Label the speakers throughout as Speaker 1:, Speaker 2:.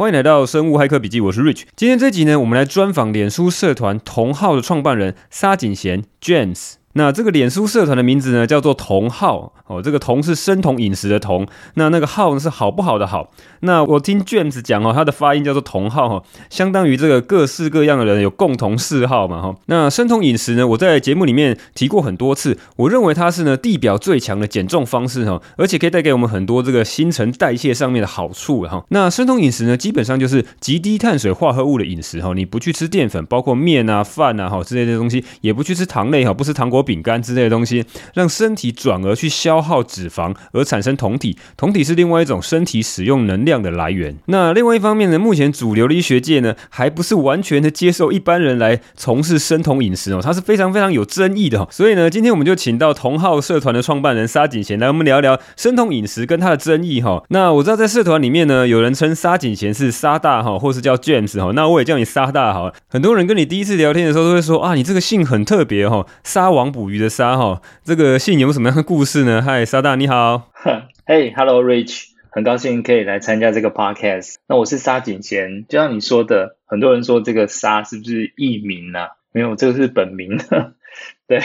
Speaker 1: 欢迎来到生物骇客笔记，我是 Rich。今天这集呢，我们来专访脸书社团同号的创办人沙锦贤 James。那这个脸书社团的名字呢，叫做同好哦。这个同是生酮饮食的同，那那个好呢是好不好的好。那我听 James 讲哦，他的发音叫做同好哈，相当于这个各式各样的人有共同嗜好嘛哈。那生酮饮食呢，我在节目里面提过很多次，我认为它是呢地表最强的减重方式哈，而且可以带给我们很多这个新陈代谢上面的好处哈。那生酮饮食呢，基本上就是极低碳水化合物的饮食哈，你不去吃淀粉，包括面啊、饭啊哈之类的东西，也不去吃糖类哈，不吃糖果。饼干之类的东西，让身体转而去消耗脂肪，而产生酮体。酮体是另外一种身体使用能量的来源。那另外一方面呢，目前主流的医学界呢，还不是完全的接受一般人来从事生酮饮食哦，它是非常非常有争议的。所以呢，今天我们就请到同号社团的创办人沙锦贤来，我们聊一聊生酮饮食跟它的争议哈。那我知道在社团里面呢，有人称沙锦贤是沙大哈，或是叫 James 哈，那我也叫你沙大好了。很多人跟你第一次聊天的时候都会说啊，你这个姓很特别哈，沙王。捕鱼的沙哈，这个姓有什么样的故事呢？嗨，沙大你好。
Speaker 2: 嘿，Hello Rich，很高兴可以来参加这个 Podcast。那我是沙锦贤，就像你说的，很多人说这个沙是不是艺名呢、啊？没有，这个是本名。对，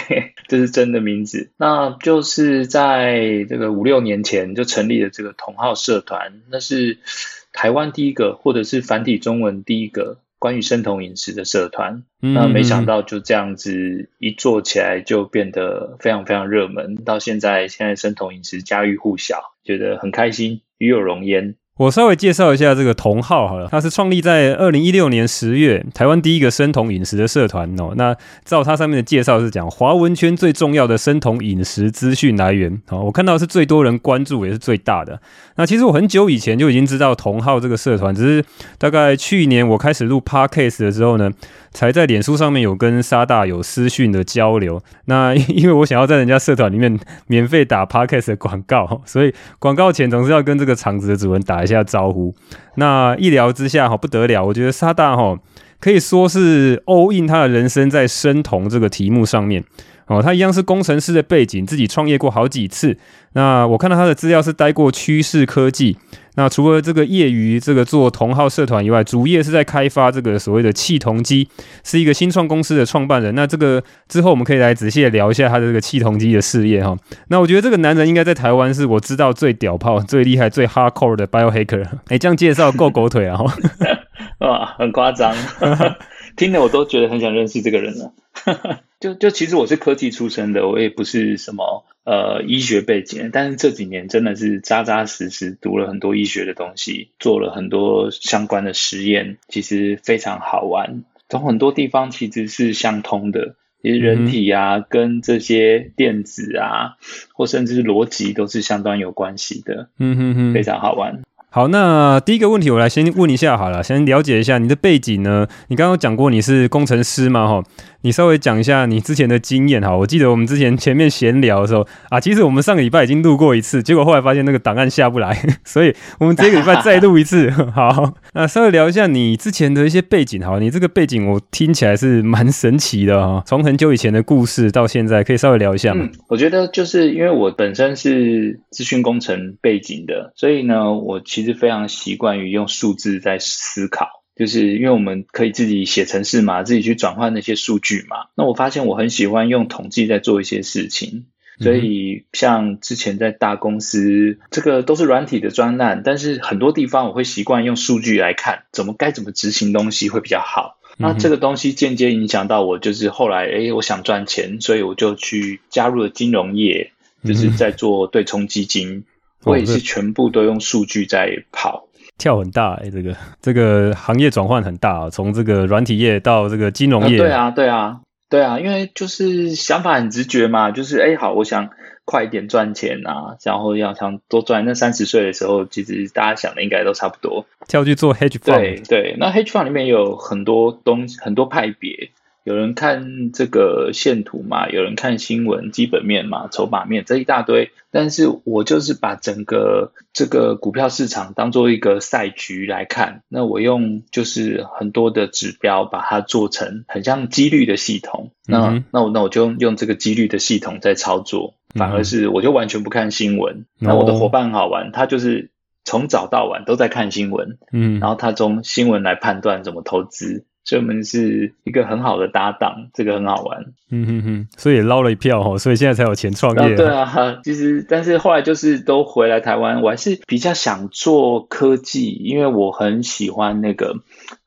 Speaker 2: 这是真的名字。那就是在这个五六年前就成立了这个同号社团，那是台湾第一个，或者是繁体中文第一个。关于生酮饮食的社团，那没想到就这样子一做起来就变得非常非常热门，到现在现在生酮饮食家喻户晓，觉得很开心，与有荣焉。
Speaker 1: 我稍微介绍一下这个同号好了，它是创立在二零一六年十月，台湾第一个生酮饮食的社团哦。那照它上面的介绍是讲华文圈最重要的生酮饮食资讯来源哦。我看到是最多人关注也是最大的。那其实我很久以前就已经知道同号这个社团，只是大概去年我开始录 Podcast 的时候呢，才在脸书上面有跟沙大有私讯的交流。那 因为我想要在人家社团里面免费打 Podcast 的广告，所以广告前总是要跟这个场子的主人打一下招呼。那一聊之下哈，不得了，我觉得沙大哈可以说是 all in 他的人生在生酮这个题目上面。哦，他一样是工程师的背景，自己创业过好几次。那我看到他的资料是待过趋势科技。那除了这个业余这个做同好社团以外，主业是在开发这个所谓的气同机，是一个新创公司的创办人。那这个之后我们可以来仔细的聊一下他的这个气同机的事业哈。那我觉得这个男人应该在台湾是我知道最屌炮、最厉害、最 hardcore 的 biohacker。哎，这样介绍够狗腿啊！
Speaker 2: 哇，很夸张，听得我都觉得很想认识这个人了。就就其实我是科技出身的，我也不是什么呃医学背景，但是这几年真的是扎扎实实读了很多医学的东西，做了很多相关的实验，其实非常好玩。从很多地方其实是相通的，其实人体啊、嗯、跟这些电子啊，或甚至是逻辑都是相当有关系的。嗯哼哼，非常好玩。
Speaker 1: 好，那第一个问题我来先问一下好了，先了解一下你的背景呢？你刚刚讲过你是工程师嘛？哈。你稍微讲一下你之前的经验哈，我记得我们之前前面闲聊的时候啊，其实我们上个礼拜已经录过一次，结果后来发现那个档案下不来，所以我们这个礼拜再录一次。好，那稍微聊一下你之前的一些背景哈，你这个背景我听起来是蛮神奇的哈，从很久以前的故事到现在，可以稍微聊一下
Speaker 2: 吗？我觉得就是因为我本身是资讯工程背景的，所以呢，我其非常习惯于用数字在思考。就是因为我们可以自己写程式嘛，自己去转换那些数据嘛。那我发现我很喜欢用统计在做一些事情，所以像之前在大公司，这个都是软体的专案，但是很多地方我会习惯用数据来看，怎么该怎么执行东西会比较好。那这个东西间接影响到我，就是后来哎，我想赚钱，所以我就去加入了金融业，就是在做对冲基金，我也是全部都用数据在跑。
Speaker 1: 跳很大哎、欸，这个这个行业转换很大啊，从这个软体业到这个金融业。
Speaker 2: 啊对啊，对啊，对啊，因为就是想法很直觉嘛，就是哎、欸，好，我想快一点赚钱啊，然后要想多赚。那三十岁的时候，其实大家想的应该都差不多，
Speaker 1: 跳去做 hedge fund。
Speaker 2: 对对，那 hedge fund 里面有很多东西，很多派别。有人看这个线图嘛，有人看新闻基本面嘛，筹码面这一大堆。但是我就是把整个这个股票市场当做一个赛局来看，那我用就是很多的指标把它做成很像几率的系统。那、嗯、那我那我就用这个几率的系统在操作，反而是我就完全不看新闻。那我的伙伴很好玩，他就是。从早到晚都在看新闻，嗯，然后他从新闻来判断怎么投资。所以我们是一个很好的搭档，这个很好玩。
Speaker 1: 嗯哼哼，所以也捞了一票哦，所以现在才有钱创业。
Speaker 2: 对啊，其实但是后来就是都回来台湾，我还是比较想做科技，因为我很喜欢那个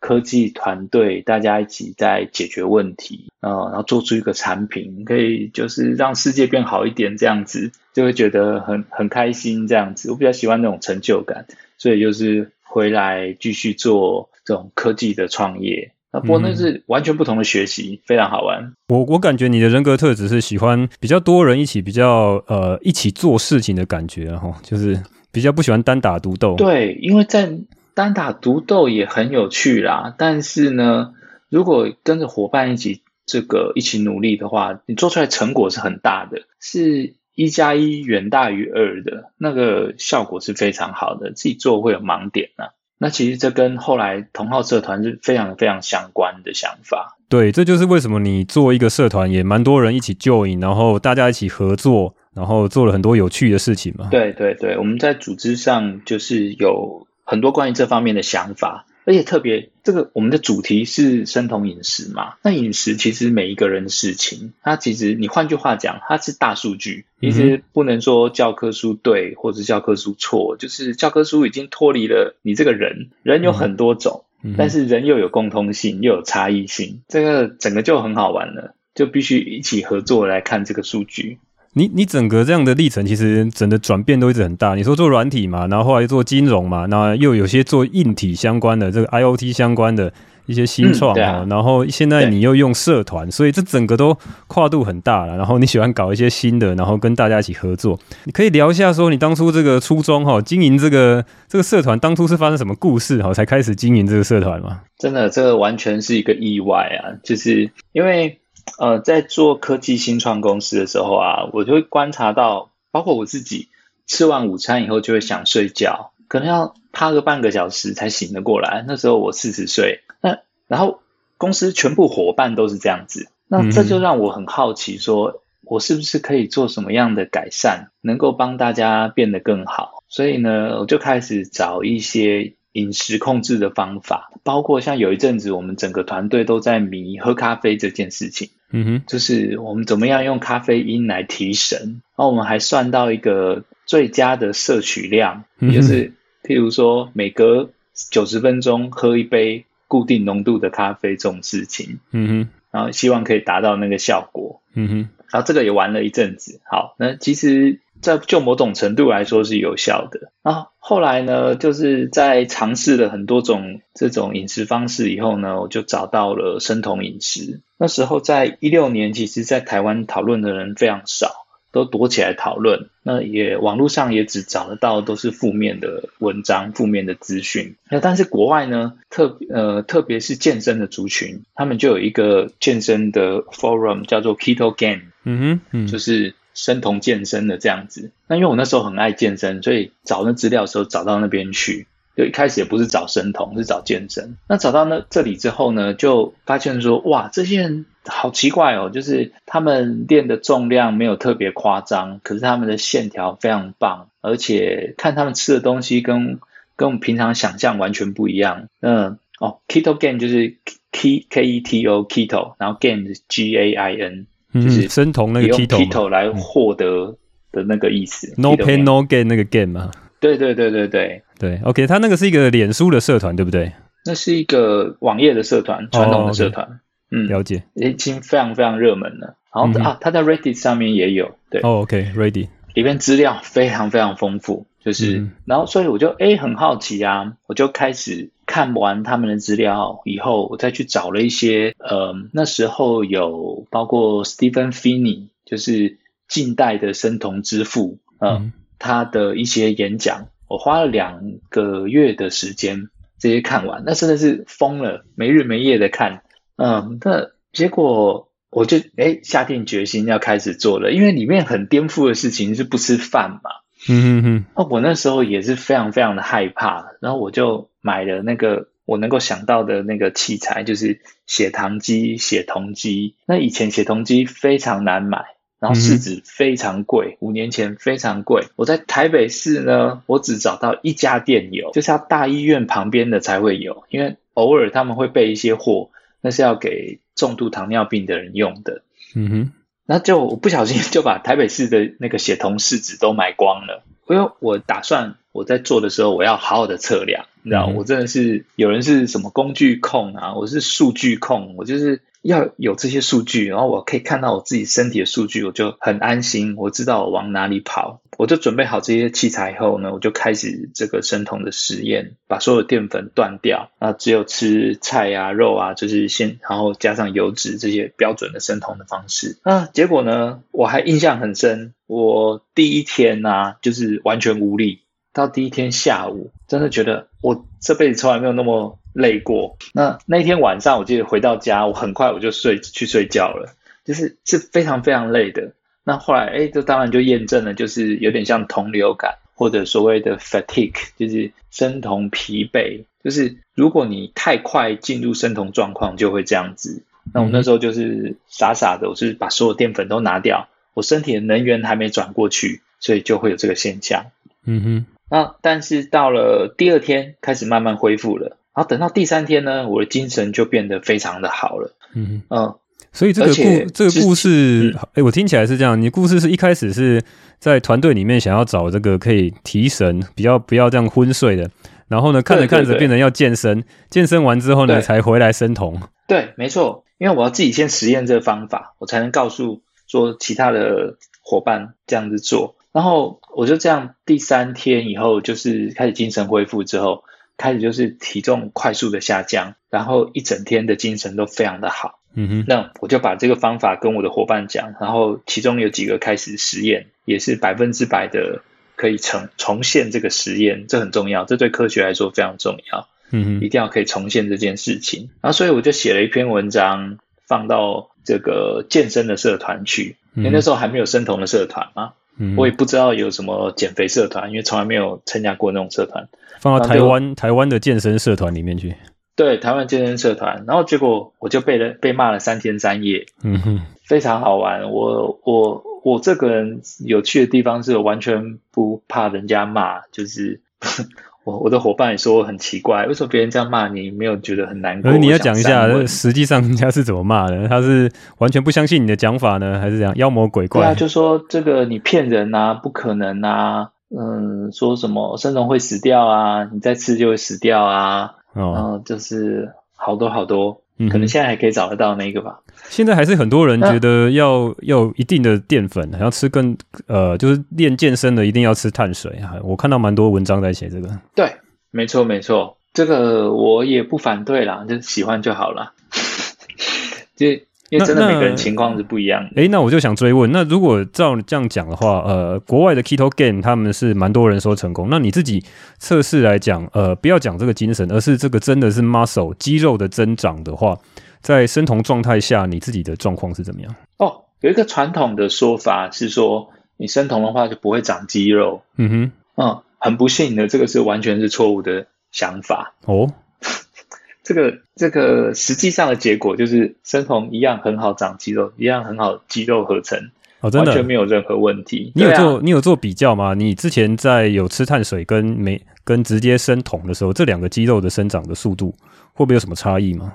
Speaker 2: 科技团队，大家一起在解决问题，呃，然后做出一个产品，可以就是让世界变好一点，这样子就会觉得很很开心，这样子我比较喜欢那种成就感，所以就是回来继续做这种科技的创业。啊，不过那是完全不同的学习，嗯、非常好玩。
Speaker 1: 我我感觉你的人格特质是喜欢比较多人一起，比较呃一起做事情的感觉，然后就是比较不喜欢单打独斗。
Speaker 2: 对，因为在单打独斗也很有趣啦，但是呢，如果跟着伙伴一起这个一起努力的话，你做出来成果是很大的，是一加一远大于二的，那个效果是非常好的。自己做会有盲点呢、啊。那其实这跟后来同号社团是非常非常相关的想法。
Speaker 1: 对，这就是为什么你做一个社团也蛮多人一起 join，然后大家一起合作，然后做了很多有趣的事情嘛。
Speaker 2: 对对对，我们在组织上就是有很多关于这方面的想法。而且特别，这个我们的主题是生酮饮食嘛？那饮食其实每一个人的事情，它其实你换句话讲，它是大数据。其实不能说教科书对，或者教科书错，就是教科书已经脱离了你这个人。人有很多种，但是人又有共通性，又有差异性，这个整个就很好玩了，就必须一起合作来看这个数据。
Speaker 1: 你你整个这样的历程，其实整个转变都一直很大。你说做软体嘛，然后后来又做金融嘛，那又有些做硬体相关的，这个 IoT 相关的一些新创啊，然后现在你又用社团，所以这整个都跨度很大了。然后你喜欢搞一些新的，然后跟大家一起合作。你可以聊一下说，你当初这个初衷哈，经营这个这个社团，当初是发生什么故事哈，才开始经营这个社团吗？
Speaker 2: 真的，这个完全是一个意外啊，就是因为。呃，在做科技新创公司的时候啊，我就会观察到，包括我自己吃完午餐以后就会想睡觉，可能要趴个半个小时才醒得过来。那时候我四十岁，那然后公司全部伙伴都是这样子，那这就让我很好奇说，说我是不是可以做什么样的改善，能够帮大家变得更好？所以呢，我就开始找一些。饮食控制的方法，包括像有一阵子，我们整个团队都在迷喝咖啡这件事情。嗯哼，就是我们怎么样用咖啡因来提神。然后我们还算到一个最佳的摄取量，也就是譬如说每隔九十分钟喝一杯固定浓度的咖啡这种事情。嗯哼，然后希望可以达到那个效果。嗯哼，然后这个也玩了一阵子。好，那其实。在就某种程度来说是有效的。然后后来呢，就是在尝试了很多种这种饮食方式以后呢，我就找到了生酮饮食。那时候在一六年，其实在台湾讨论的人非常少，都躲起来讨论。那也网络上也只找得到都是负面的文章、负面的资讯。那但是国外呢，特呃特别是健身的族群，他们就有一个健身的 forum 叫做 Keto Game。嗯哼，嗯，就是。生酮健身的这样子，那因为我那时候很爱健身，所以找那资料的时候找到那边去，就一开始也不是找生酮，是找健身。那找到那这里之后呢，就发现说，哇，这些人好奇怪哦，就是他们练的重量没有特别夸张，可是他们的线条非常棒，而且看他们吃的东西跟跟我们平常想象完全不一样。嗯，哦，Keto Gain 就是 K K E T O Keto，然后 Gain 是 G A I N。就是
Speaker 1: 生酮那个
Speaker 2: keto 来获得的那个意思
Speaker 1: ，no pain no gain 那个 gain 嘛？
Speaker 2: 对对对对对
Speaker 1: 对，OK，他那个是一个脸书的社团，对不对？
Speaker 2: 那是一个网页的社团，传统的社团，oh, okay. 嗯，
Speaker 1: 了解，
Speaker 2: 已经非常非常热门了。然后、嗯、啊，他在 Reddit 上面也有，对，
Speaker 1: 哦、oh,，OK，Reddit、okay,
Speaker 2: 里面资料非常非常丰富，就是，嗯、然后所以我就诶很好奇啊，我就开始。看完他们的资料以后，我再去找了一些，呃，那时候有包括 Stephen Finney，就是近代的生酮之父，呃、嗯，他的一些演讲，我花了两个月的时间，这些看完，那真的是疯了，没日没夜的看，嗯、呃，那结果我就诶下定决心要开始做了，因为里面很颠覆的事情是不吃饭嘛，嗯哼哼，那我那时候也是非常非常的害怕，然后我就。买了那个我能够想到的那个器材，就是血糖机、血酮机。那以前血酮机非常难买，然后市值非常贵，五年前非常贵。我在台北市呢，我只找到一家店有，就是要大医院旁边的才会有，因为偶尔他们会备一些货，那是要给重度糖尿病的人用的。
Speaker 1: 嗯哼，
Speaker 2: 那就我不小心 就把台北市的那个血酮试纸都买光了，因为我打算我在做的时候，我要好好的测量，你知道，我真的是有人是什么工具控啊，我是数据控，我就是。要有这些数据，然后我可以看到我自己身体的数据，我就很安心。我知道我往哪里跑，我就准备好这些器材以后呢，我就开始这个生酮的实验，把所有淀粉断掉，啊，只有吃菜啊、肉啊，就是先，然后加上油脂这些标准的生酮的方式。啊，结果呢，我还印象很深，我第一天呢，啊，就是完全无力，到第一天下午，真的觉得我这辈子从来没有那么。累过，那那天晚上我记得回到家，我很快我就睡去睡觉了，就是是非常非常累的。那后来，哎，这当然就验证了，就是有点像同流感或者所谓的 fatigue，就是生酮疲惫。就是如果你太快进入生酮状况，就会这样子。那我那时候就是傻傻的，我是把所有淀粉都拿掉，我身体的能源还没转过去，所以就会有这个现象。
Speaker 1: 嗯哼。
Speaker 2: 那但是到了第二天，开始慢慢恢复了。然后等到第三天呢，我的精神就变得非常的好了。
Speaker 1: 嗯嗯，所以这个故这个故事，哎、嗯，我听起来是这样。你故事是一开始是在团队里面想要找这个可以提神，比较不要这样昏睡的。然后呢，看着看着变成要健身，健身完之后呢，才回来生酮。
Speaker 2: 对，没错，因为我要自己先实验这个方法，我才能告诉说其他的伙伴这样子做。然后我就这样，第三天以后就是开始精神恢复之后。开始就是体重快速的下降，然后一整天的精神都非常的好。
Speaker 1: 嗯哼，
Speaker 2: 那我就把这个方法跟我的伙伴讲，然后其中有几个开始实验，也是百分之百的可以重重现这个实验，这很重要，这对科学来说非常重要。
Speaker 1: 嗯哼，
Speaker 2: 一定要可以重现这件事情。然后所以我就写了一篇文章，放到这个健身的社团去，因为那时候还没有生酮的社团嘛。嗯，我也不知道有什么减肥社团，因为从来没有参加过那种社团。
Speaker 1: 放到台湾台湾的健身社团里面去。
Speaker 2: 对，台湾健身社团，然后结果我就被了被骂了三天三夜。
Speaker 1: 嗯哼，
Speaker 2: 非常好玩。我我我这个人有趣的地方是我完全不怕人家骂，就是。我我的伙伴也说我很奇怪，为什么别人这样骂你，没有觉得很难过？
Speaker 1: 你要讲一下，实际上人家是怎么骂的？他是完全不相信你的讲法呢，还是怎样妖魔鬼怪？
Speaker 2: 对啊，就说这个你骗人啊，不可能啊，嗯，说什么生龙会死掉啊，你再吃就会死掉啊，哦、嗯，就是好多好多。可能现在还可以找得到那个吧。
Speaker 1: 现在还是很多人觉得要要一定的淀粉，还要吃更呃，就是练健身的一定要吃碳水。我看到蛮多文章在写这个。
Speaker 2: 对，没错没错，这个我也不反对啦，就喜欢就好了。就。因为真的每个人情况是不一样的。
Speaker 1: 诶那，那，我就想追问，那如果照这样讲的话，呃，国外的 Ketogen 他们是蛮多人说成功。那你自己测试来讲，呃，不要讲这个精神，而是这个真的是 muscle 肌肉的增长的话，在生酮状态下，你自己的状况是怎么样？
Speaker 2: 哦，有一个传统的说法是说，你生酮的话就不会长肌肉。
Speaker 1: 嗯哼，
Speaker 2: 嗯，很不幸的，这个是完全是错误的想法。
Speaker 1: 哦。
Speaker 2: 这个这个实际上的结果就是生酮一样很好长肌肉，一样很好肌肉合成，
Speaker 1: 哦，真的，
Speaker 2: 完全没有任何问题。
Speaker 1: 你有做、啊、你有做比较吗？你之前在有吃碳水跟没跟直接生酮的时候，这两个肌肉的生长的速度会不会有什么差异吗？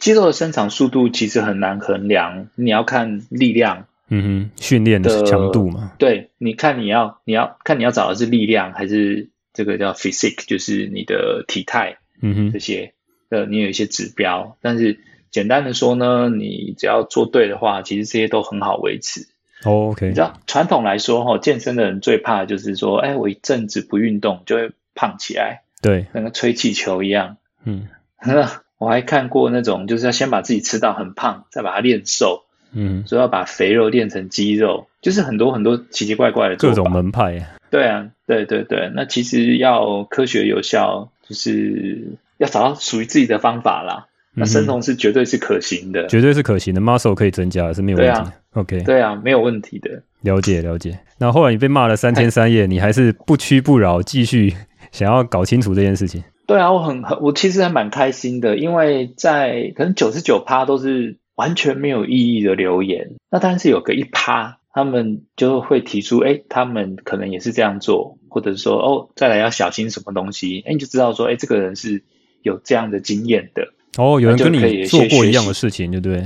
Speaker 2: 肌肉的生长速度其实很难衡量，你要看力量，
Speaker 1: 嗯哼，训练的强度嘛。
Speaker 2: 对，你看你要你要看你要找的是力量还是这个叫 physique，就是你的体态，
Speaker 1: 嗯哼，
Speaker 2: 这些。呃，你有一些指标，但是简单的说呢，你只要做对的话，其实这些都很好维持。
Speaker 1: Oh, OK，
Speaker 2: 你知道传统来说，哈，健身的人最怕的就是说，哎，我一阵子不运动就会胖起来，
Speaker 1: 对，
Speaker 2: 跟个吹气球一样。
Speaker 1: 嗯，
Speaker 2: 我还看过那种，就是要先把自己吃到很胖，再把它练瘦。
Speaker 1: 嗯，
Speaker 2: 所以要把肥肉练成肌肉，就是很多很多奇奇怪怪的。
Speaker 1: 各种门派。
Speaker 2: 对啊，对对对，那其实要科学有效，就是。要找到属于自己的方法啦。那生酮是绝对是可行的，
Speaker 1: 绝对是可行的，muscle 可以增加是没有问题。对啊，OK，
Speaker 2: 对啊，没有问题的。
Speaker 1: 了解了解。那后来你被骂了三天三夜，你还是不屈不挠，继续想要搞清楚这件事情。
Speaker 2: 对啊，我很很，我其实还蛮开心的，因为在可能九十九趴都是完全没有意义的留言，那当然是有个一趴他们就会提出，哎，他们可能也是这样做，或者说，哦，再来要小心什么东西，哎，你就知道说，哎，这个人是有这样的经验的。
Speaker 1: 哦，有人跟你做过一样的事情，对不对？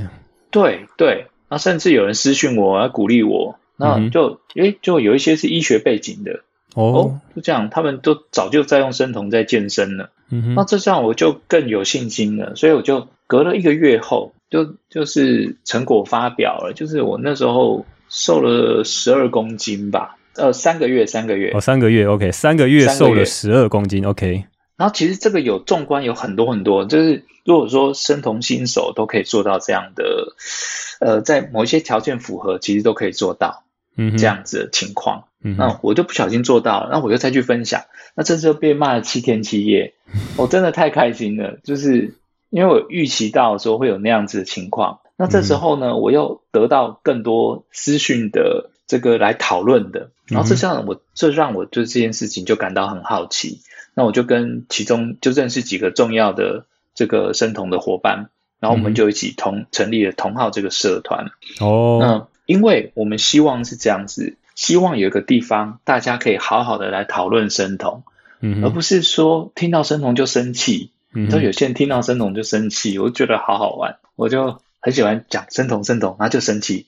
Speaker 2: 对对，那甚至有人私讯我，要鼓励我，那就，诶、嗯，就有一些是医学背景的。哦，哦，就这样，他们都早就在用生酮在健身了。嗯哼，那这样我就更有信心了。所以我就隔了一个月后，就就是成果发表了，就是我那时候瘦了十二公斤吧。呃，三个月，三个月。
Speaker 1: 哦，三个月，OK，三个月瘦了十二公斤，OK。
Speaker 2: 然后其实这个有纵观有很多很多，就是如果说生同新手都可以做到这样的，呃，在某一些条件符合，其实都可以做到。嗯，这样子的情况。嗯，那我就不小心做到了，那我就再去分享，那这就被骂了七天七夜，我真的太开心了，就是因为我预期到说会有那样子的情况，那这时候呢，我又得到更多私讯的这个来讨论的，然后这让我这让我对这件事情就感到很好奇，那我就跟其中就认识几个重要的这个生酮的伙伴，然后我们就一起同成立了同号这个社团。哦，那因为我们希望是这样子。希望有一个地方，大家可以好好的来讨论生酮，嗯，而不是说听到生酮就生气。嗯，都有些人听到生酮就生气，我就觉得好好玩，我就很喜欢讲生酮生酮，然后就生气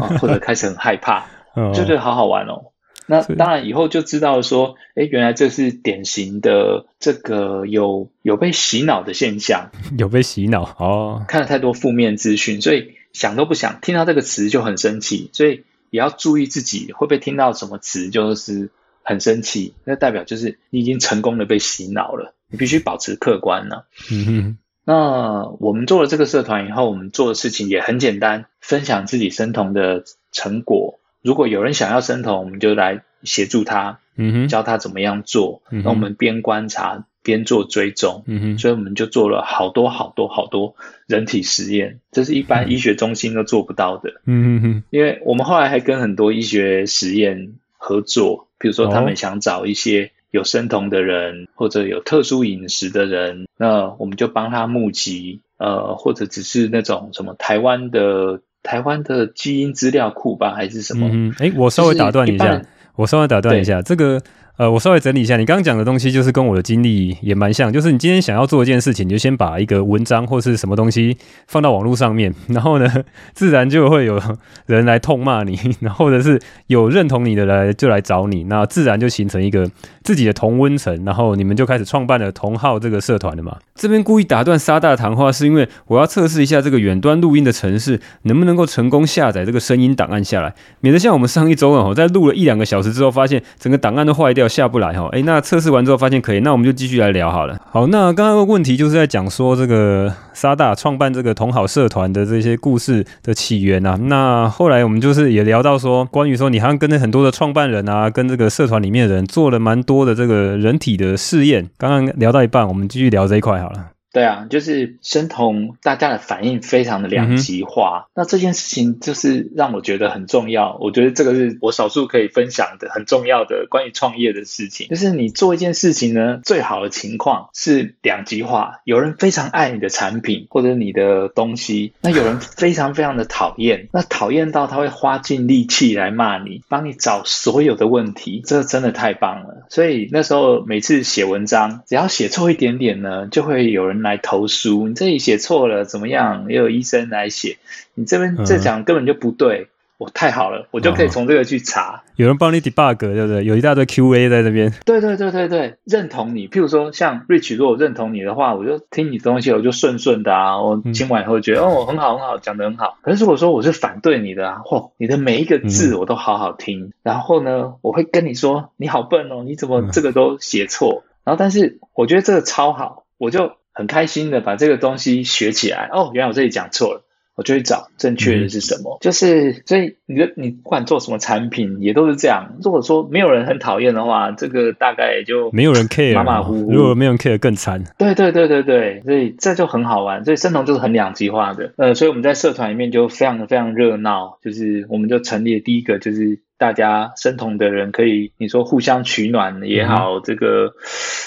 Speaker 2: 啊，或者开始很害怕，就觉得好好玩哦。那当然以后就知道说，哎，原来这是典型的这个有有被洗脑的现象，
Speaker 1: 有被洗脑哦，
Speaker 2: 看了太多负面资讯，所以想都不想，听到这个词就很生气，所以。也要注意自己会不会听到什么词，就是很生气，那代表就是你已经成功的被洗脑了。你必须保持客观呢、啊。嗯哼。那我们做了这个社团以后，我们做的事情也很简单，分享自己生酮的成果。如果有人想要生酮，我们就来协助他，嗯哼，教他怎么样做。嗯、那我们边观察。边做追踪，嗯哼，所以我们就做了好多好多好多人体实验，这是一般医学中心都做不到的，嗯哼，因为我们后来还跟很多医学实验合作，比如说他们想找一些有生酮的人，或者有特殊饮食的人，那我们就帮他募集，呃，或者只是那种什么台湾的台湾的基因资料库吧，还是什么？嗯，
Speaker 1: 哎，我稍微打断一下，我稍微打断一下这个。呃，我稍微整理一下，你刚刚讲的东西就是跟我的经历也蛮像，就是你今天想要做一件事情，你就先把一个文章或是什么东西放到网络上面，然后呢，自然就会有人来痛骂你，然后或者是有认同你的来就来找你，那自然就形成一个自己的同温层，然后你们就开始创办了同号这个社团了嘛。这边故意打断沙大的谈话，是因为我要测试一下这个远端录音的城市能不能够成功下载这个声音档案下来，免得像我们上一周哦，在录了一两个小时之后，发现整个档案都坏掉。下不来哈，哎，那测试完之后发现可以，那我们就继续来聊好了。好，那刚刚的问题就是在讲说这个沙大创办这个同好社团的这些故事的起源啊。那后来我们就是也聊到说，关于说你好像跟着很多的创办人啊，跟这个社团里面的人做了蛮多的这个人体的试验。刚刚聊到一半，我们继续聊这一块好了。
Speaker 2: 对啊，就是生酮，大家的反应非常的两极化。嗯。那这件事情就是让我觉得很重要。我觉得这个是我少数可以分享的很重要的关于创业的事情。就是你做一件事情呢，最好的情况是两极化。有人非常爱你的产品或者你的东西，那有人非常非常的讨厌，那讨厌到他会花尽力气来骂你，帮你找所有的问题。这真的太棒了。所以那时候每次写文章，只要写错一点点呢，就会有人。来投诉，你这里写错了，怎么样？也有医生来写，你这边这讲根本就不对。我、嗯、太好了，我就可以从这个去查。
Speaker 1: 有人帮你 debug，对不对？有一大堆 QA 在这边。
Speaker 2: 对对对对对，认同你。譬如说，像 Rich，如果认同你的话，我就听你的东西，我就顺顺的啊。我听完以后觉得、嗯、哦，很好很好，讲得很好。可是如果说我是反对你的啊，嚯，你的每一个字我都好好听。嗯、然后呢，我会跟你说，你好笨哦，你怎么这个都写错？嗯、然后，但是我觉得这个超好，我就。很开心的把这个东西学起来哦，原来我这里讲错了，我就去找正确的是什么。嗯、就是所以你的你不管做什么产品也都是这样。如果说没有人很讨厌的话，这个大概也就
Speaker 1: 没有人 care，马马虎虎。如果没有人 care 更惨。
Speaker 2: 对对对对对，所以这就很好玩。所以生酮就是很两极化的。呃，所以我们在社团里面就非常的非常热闹。就是我们就成立了第一个就是。大家生酮的人可以，你说互相取暖也好，嗯、这个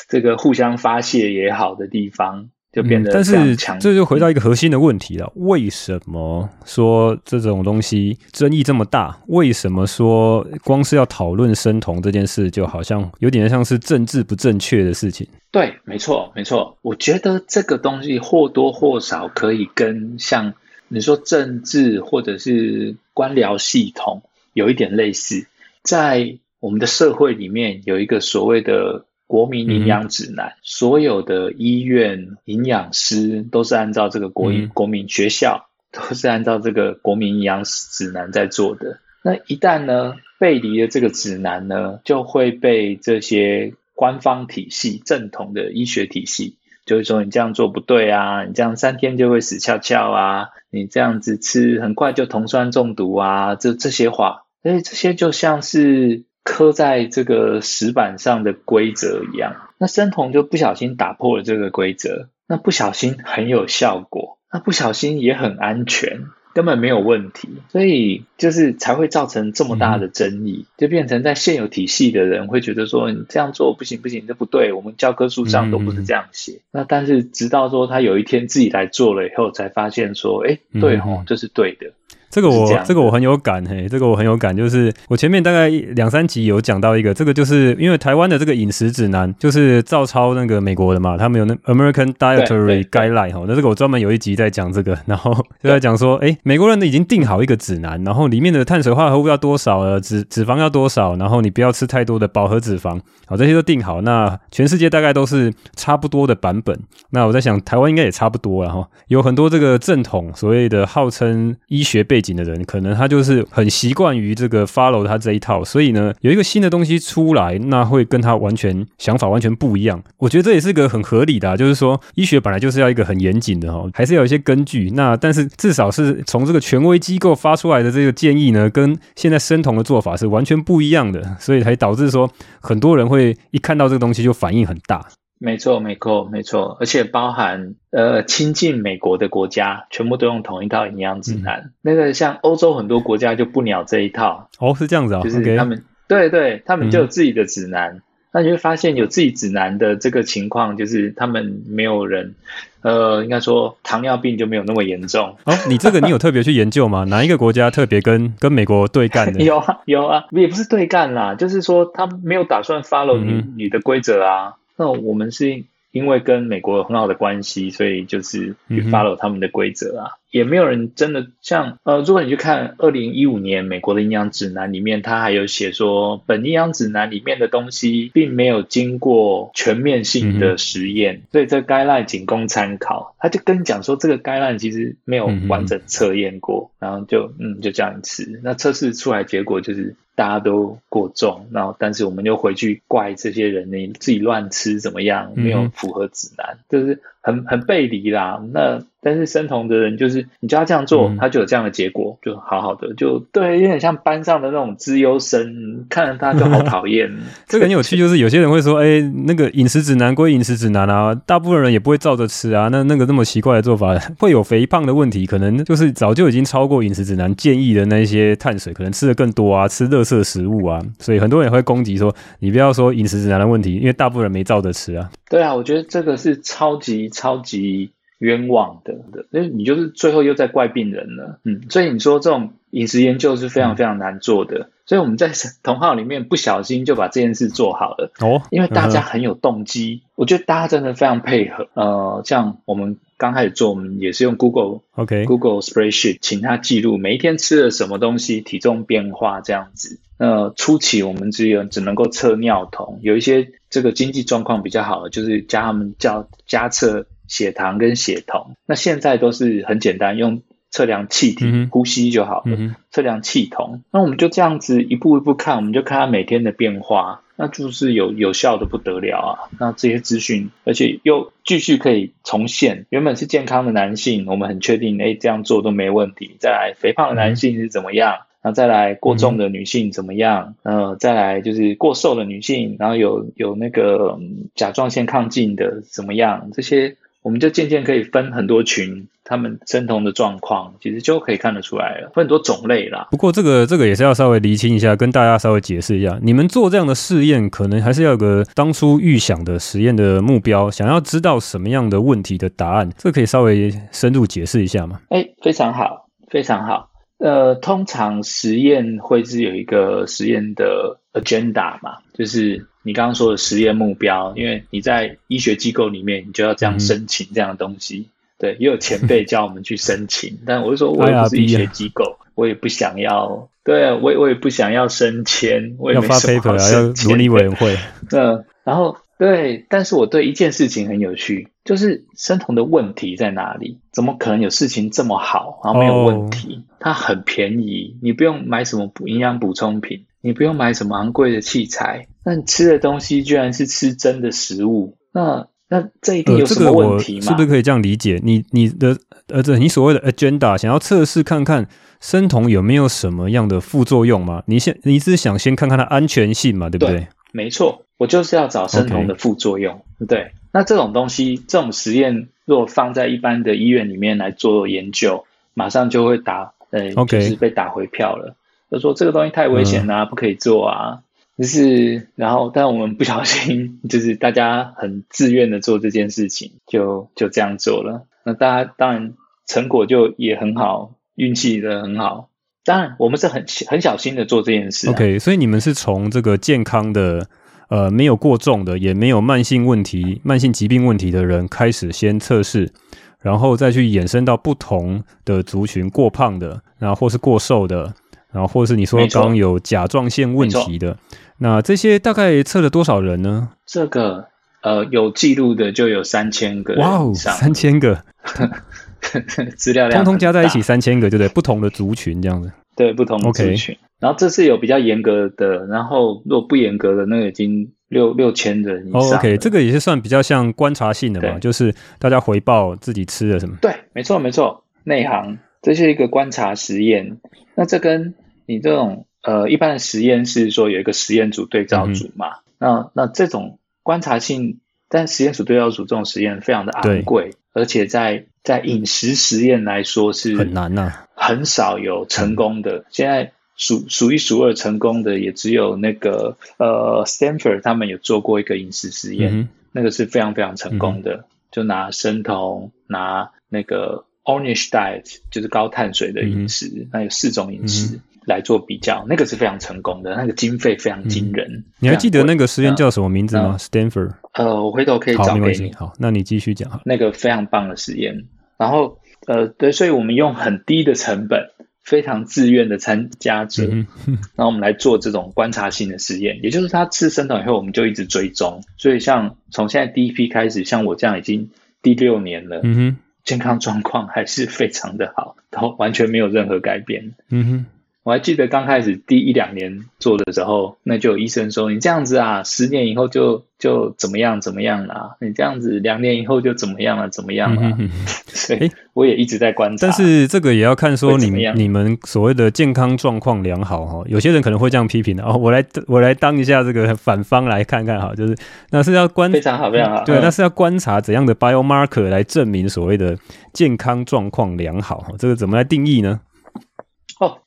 Speaker 2: 这个互相发泄也好的地方，就变得、嗯。
Speaker 1: 但是这就回到一个核心的问题了：为什么说这种东西争议这么大？为什么说光是要讨论生酮这件事，就好像有点像是政治不正确的事情？
Speaker 2: 对，没错，没错。我觉得这个东西或多或少可以跟像你说政治或者是官僚系统有一点类似，在我们的社会里面有一个所谓的。国民营养指南，嗯、所有的医院营养师都是按照这个国营、嗯、国民学校都是按照这个国民营养指南在做的。那一旦呢背离了这个指南呢，就会被这些官方体系、正统的医学体系，就是说你这样做不对啊，你这样三天就会死翘翘啊，你这样子吃很快就酮酸中毒啊，这这些话，所以这些就像是。刻在这个石板上的规则一样，那生酮就不小心打破了这个规则，那不小心很有效果，那不小心也很安全，根本没有问题，所以就是才会造成这么大的争议，就变成在现有体系的人会觉得说，你这样做不行不行，这不对，我们教科书上都不是这样写。那但是直到说他有一天自己来做了以后，才发现说，哎，对哦，这是对的。
Speaker 1: 这个我这，这个我很有感嘿，这个我很有感，就是我前面大概两三集有讲到一个，这个就是因为台湾的这个饮食指南就是照抄那个美国的嘛，他们有那 American Dietary Guideline 哈，那这个我专门有一集在讲这个，然后就在讲说，哎，美国人已经定好一个指南，然后里面的碳水化合物要多少了，脂脂肪要多少，然后你不要吃太多的饱和脂肪，好，这些都定好，那全世界大概都是差不多的版本，那我在想台湾应该也差不多了哈，有很多这个正统所谓的号称医学背景的人，可能他就是很习惯于这个 follow 他这一套，所以呢，有一个新的东西出来，那会跟他完全想法完全不一样。我觉得这也是个很合理的啊，就是说医学本来就是要一个很严谨的哈，还是要有一些根据。那但是至少是从这个权威机构发出来的这个建议呢，跟现在生酮的做法是完全不一样的，所以才导致说很多人会一看到这个东西就反应很大。
Speaker 2: 没错，没错，没错，而且包含呃亲近美国的国家，全部都用同一套营养指南。嗯、那个像欧洲很多国家就不鸟这一套。
Speaker 1: 哦，是这样子啊，
Speaker 2: 就是他们.对对，他们就有自己的指南。嗯、那你会发现有自己指南的这个情况，就是他们没有人，呃，应该说糖尿病就没有那么严重。
Speaker 1: 哦，你这个你有特别去研究吗？哪一个国家特别跟跟美国对干的？
Speaker 2: 有啊，有啊，也不是对干啦，就是说他没有打算 follow 你、嗯、你的规则啊。那我们是因为跟美国有很好的关系，所以就是去 follow 他们的规则啊。也没有人真的像呃，如果你去看二零一五年美国的营养指南里面，它还有写说，本营养指南里面的东西并没有经过全面性的实验，所以这 guideline 仅供参考。他就跟你讲说，这个 guideline 其实没有完整测验过，然后就嗯就这样吃。那测试出来结果就是大家都过重，然后但是我们又回去怪这些人，你自己乱吃怎么样，没有符合指南，就是很很背离啦。那但是生酮的人就是，你叫他这样做，嗯、他就有这样的结果，就好好的，就对，有点像班上的那种资优生，看着他就好讨厌。
Speaker 1: 这个很有趣，就是有些人会说，哎、欸，那个饮食指南归饮食指南啊，大部分人也不会照着吃啊，那那个那么奇怪的做法，会有肥胖的问题，可能就是早就已经超过饮食指南建议的那些碳水，可能吃的更多啊，吃垃圾食物啊，所以很多人也会攻击说，你不要说饮食指南的问题，因为大部分人没照着吃啊。
Speaker 2: 对啊，我觉得这个是超级超级。冤枉的，因为你就是最后又在怪病人了，嗯，所以你说这种饮食研究是非常非常难做的，嗯、所以我们在同号里面不小心就把这件事做好了哦，因为大家很有动机，嗯、我觉得大家真的非常配合，呃，像我们刚开始做，我们也是用 Google OK Google Spreadsheet，请他记录每一天吃了什么东西，体重变化这样子，呃，初期我们只有只能够测尿酮，有一些这个经济状况比较好的，就是加他们叫加测。血糖跟血酮，那现在都是很简单，用测量气体、嗯、呼吸就好了。测量气酮，那我们就这样子一步一步看，我们就看他每天的变化，那就是有有效的不得了啊。那这些资讯，而且又继续可以重现，原本是健康的男性，我们很确定，哎，这样做都没问题。再来，肥胖的男性是怎么样？那、嗯、再来，过重的女性怎么样？嗯、呃，再来就是过瘦的女性，然后有有那个甲状腺亢进的怎么样？这些。我们就渐渐可以分很多群，他们生酮的状况，其实就可以看得出来了，分很多种类啦。
Speaker 1: 不过这个这个也是要稍微厘清一下，跟大家稍微解释一下，你们做这样的试验，可能还是要有个当初预想的实验的目标，想要知道什么样的问题的答案，这可以稍微深入解释一下吗？
Speaker 2: 哎，非常好，非常好。呃，通常实验会是有一个实验的 agenda 嘛，就是你刚刚说的实验目标，因为你在医学机构里面，你就要这样申请这样的东西。嗯、对，也有前辈教我们去申请，但我就说我也不是医学机构，我也不想要，对啊，我也我也不想要升迁，我也没什么好升迁，要发 paper 啊，要伦理委员会。嗯，然后。对，但是我对一件事情很有趣，就是生酮的问题在哪里？怎么可能有事情这么好，然后没有问题？Oh. 它很便宜，你不用买什么补营养补充品，你不用买什么昂贵的器材，那你吃的东西居然是吃真的食物，那那这一定有什么问题吗？
Speaker 1: 呃这个、是不是可以这样理解？你你的呃，这你所谓的 agenda 想要测试看看生酮有没有什么样的副作用吗？你先你是想先看看它安全性嘛，对不对？对
Speaker 2: 没错。我就是要找生酮的副作用，Okay. 对。那这种东西，这种实验，如果放在一般的医院里面来做研究，马上就会打，呃，Okay. 就是被打回票了。就说这个东西太危险啦，嗯、不可以做啊。就是，然后，但我们不小心，就是大家很自愿的做这件事情，就就这样做了。那大家当然成果就也很好，运气的很好。当然，我们是很很小心的做这件事、啊。
Speaker 1: OK，所以你们是从这个健康的。呃，没有过重的，也没有慢性问题、慢性疾病问题的人开始先测试，然后再去衍生到不同的族群，过胖的，然后或是过瘦的，然后或是你说刚有甲状腺问题的，那这些大概测了多少人呢？
Speaker 2: 这个呃，有记录的就有三千个，
Speaker 1: 哇哦，三千个，
Speaker 2: 资料量
Speaker 1: 通通加在一起三千个，对不对？不同的族群这样子。
Speaker 2: 对，不同的族群.然后这是有比较严格的，然后如果不严格的，那个已经六六千人以上。Oh, OK，这个也是算比较像观察性的嘛，就是大家回报自己吃了什么。对，没错没错，内行，这是一个观察实验。那这跟你这种呃一般的实验是说有一个实验组对照组嘛？嗯、那那这种观察性，但实验组对照组这种实验非常的昂贵，对而且在在饮食实验来说是
Speaker 1: 很难呐、啊。
Speaker 2: 很少有成功的，嗯、现在数数一数二成功的也只有那个呃，Stanford 他们有做过一个饮食实验，嗯、那个是非常非常成功的，嗯、就拿生酮，拿那个 Ornish diet，就是高碳水的饮食，嗯、那有四种饮食来做比较，那个是非常成功的，那个经费非常惊人。嗯、
Speaker 1: 你还记得那个实验叫什么名字吗、嗯、？Stanford。
Speaker 2: 呃，我回头可以找给你。
Speaker 1: 好，那你继续讲。
Speaker 2: 那个非常棒的实验，然后。呃，对，所以我们用很低的成本，非常自愿的参加者，然后我们来做这种观察性的实验，也就是他吃生酮以后，我们就一直追踪。所以像从现在第一批开始，像我这样已经第六年了，嗯哼，健康状况还是非常的好，然后完全没有任何改变，嗯哼。我还记得刚开始第一两年做的时候，那就有医生说：“你这样子啊，十年以后就就怎么样怎么样了、啊？你这样子两年以后就怎么样了？怎么样了、啊？”嗯、哼所以我也一直在观察。
Speaker 1: 但是这个也要看说你你们所谓的健康状况良好哈，有些人可能会这样批评的哦。我来我来当一下这个反方来看看哈，就是那是要观
Speaker 2: 非常好非常好，
Speaker 1: 对，嗯、那是要观察怎样的 biomarker 来证明所谓的健康状况良好，这个怎么来定义呢？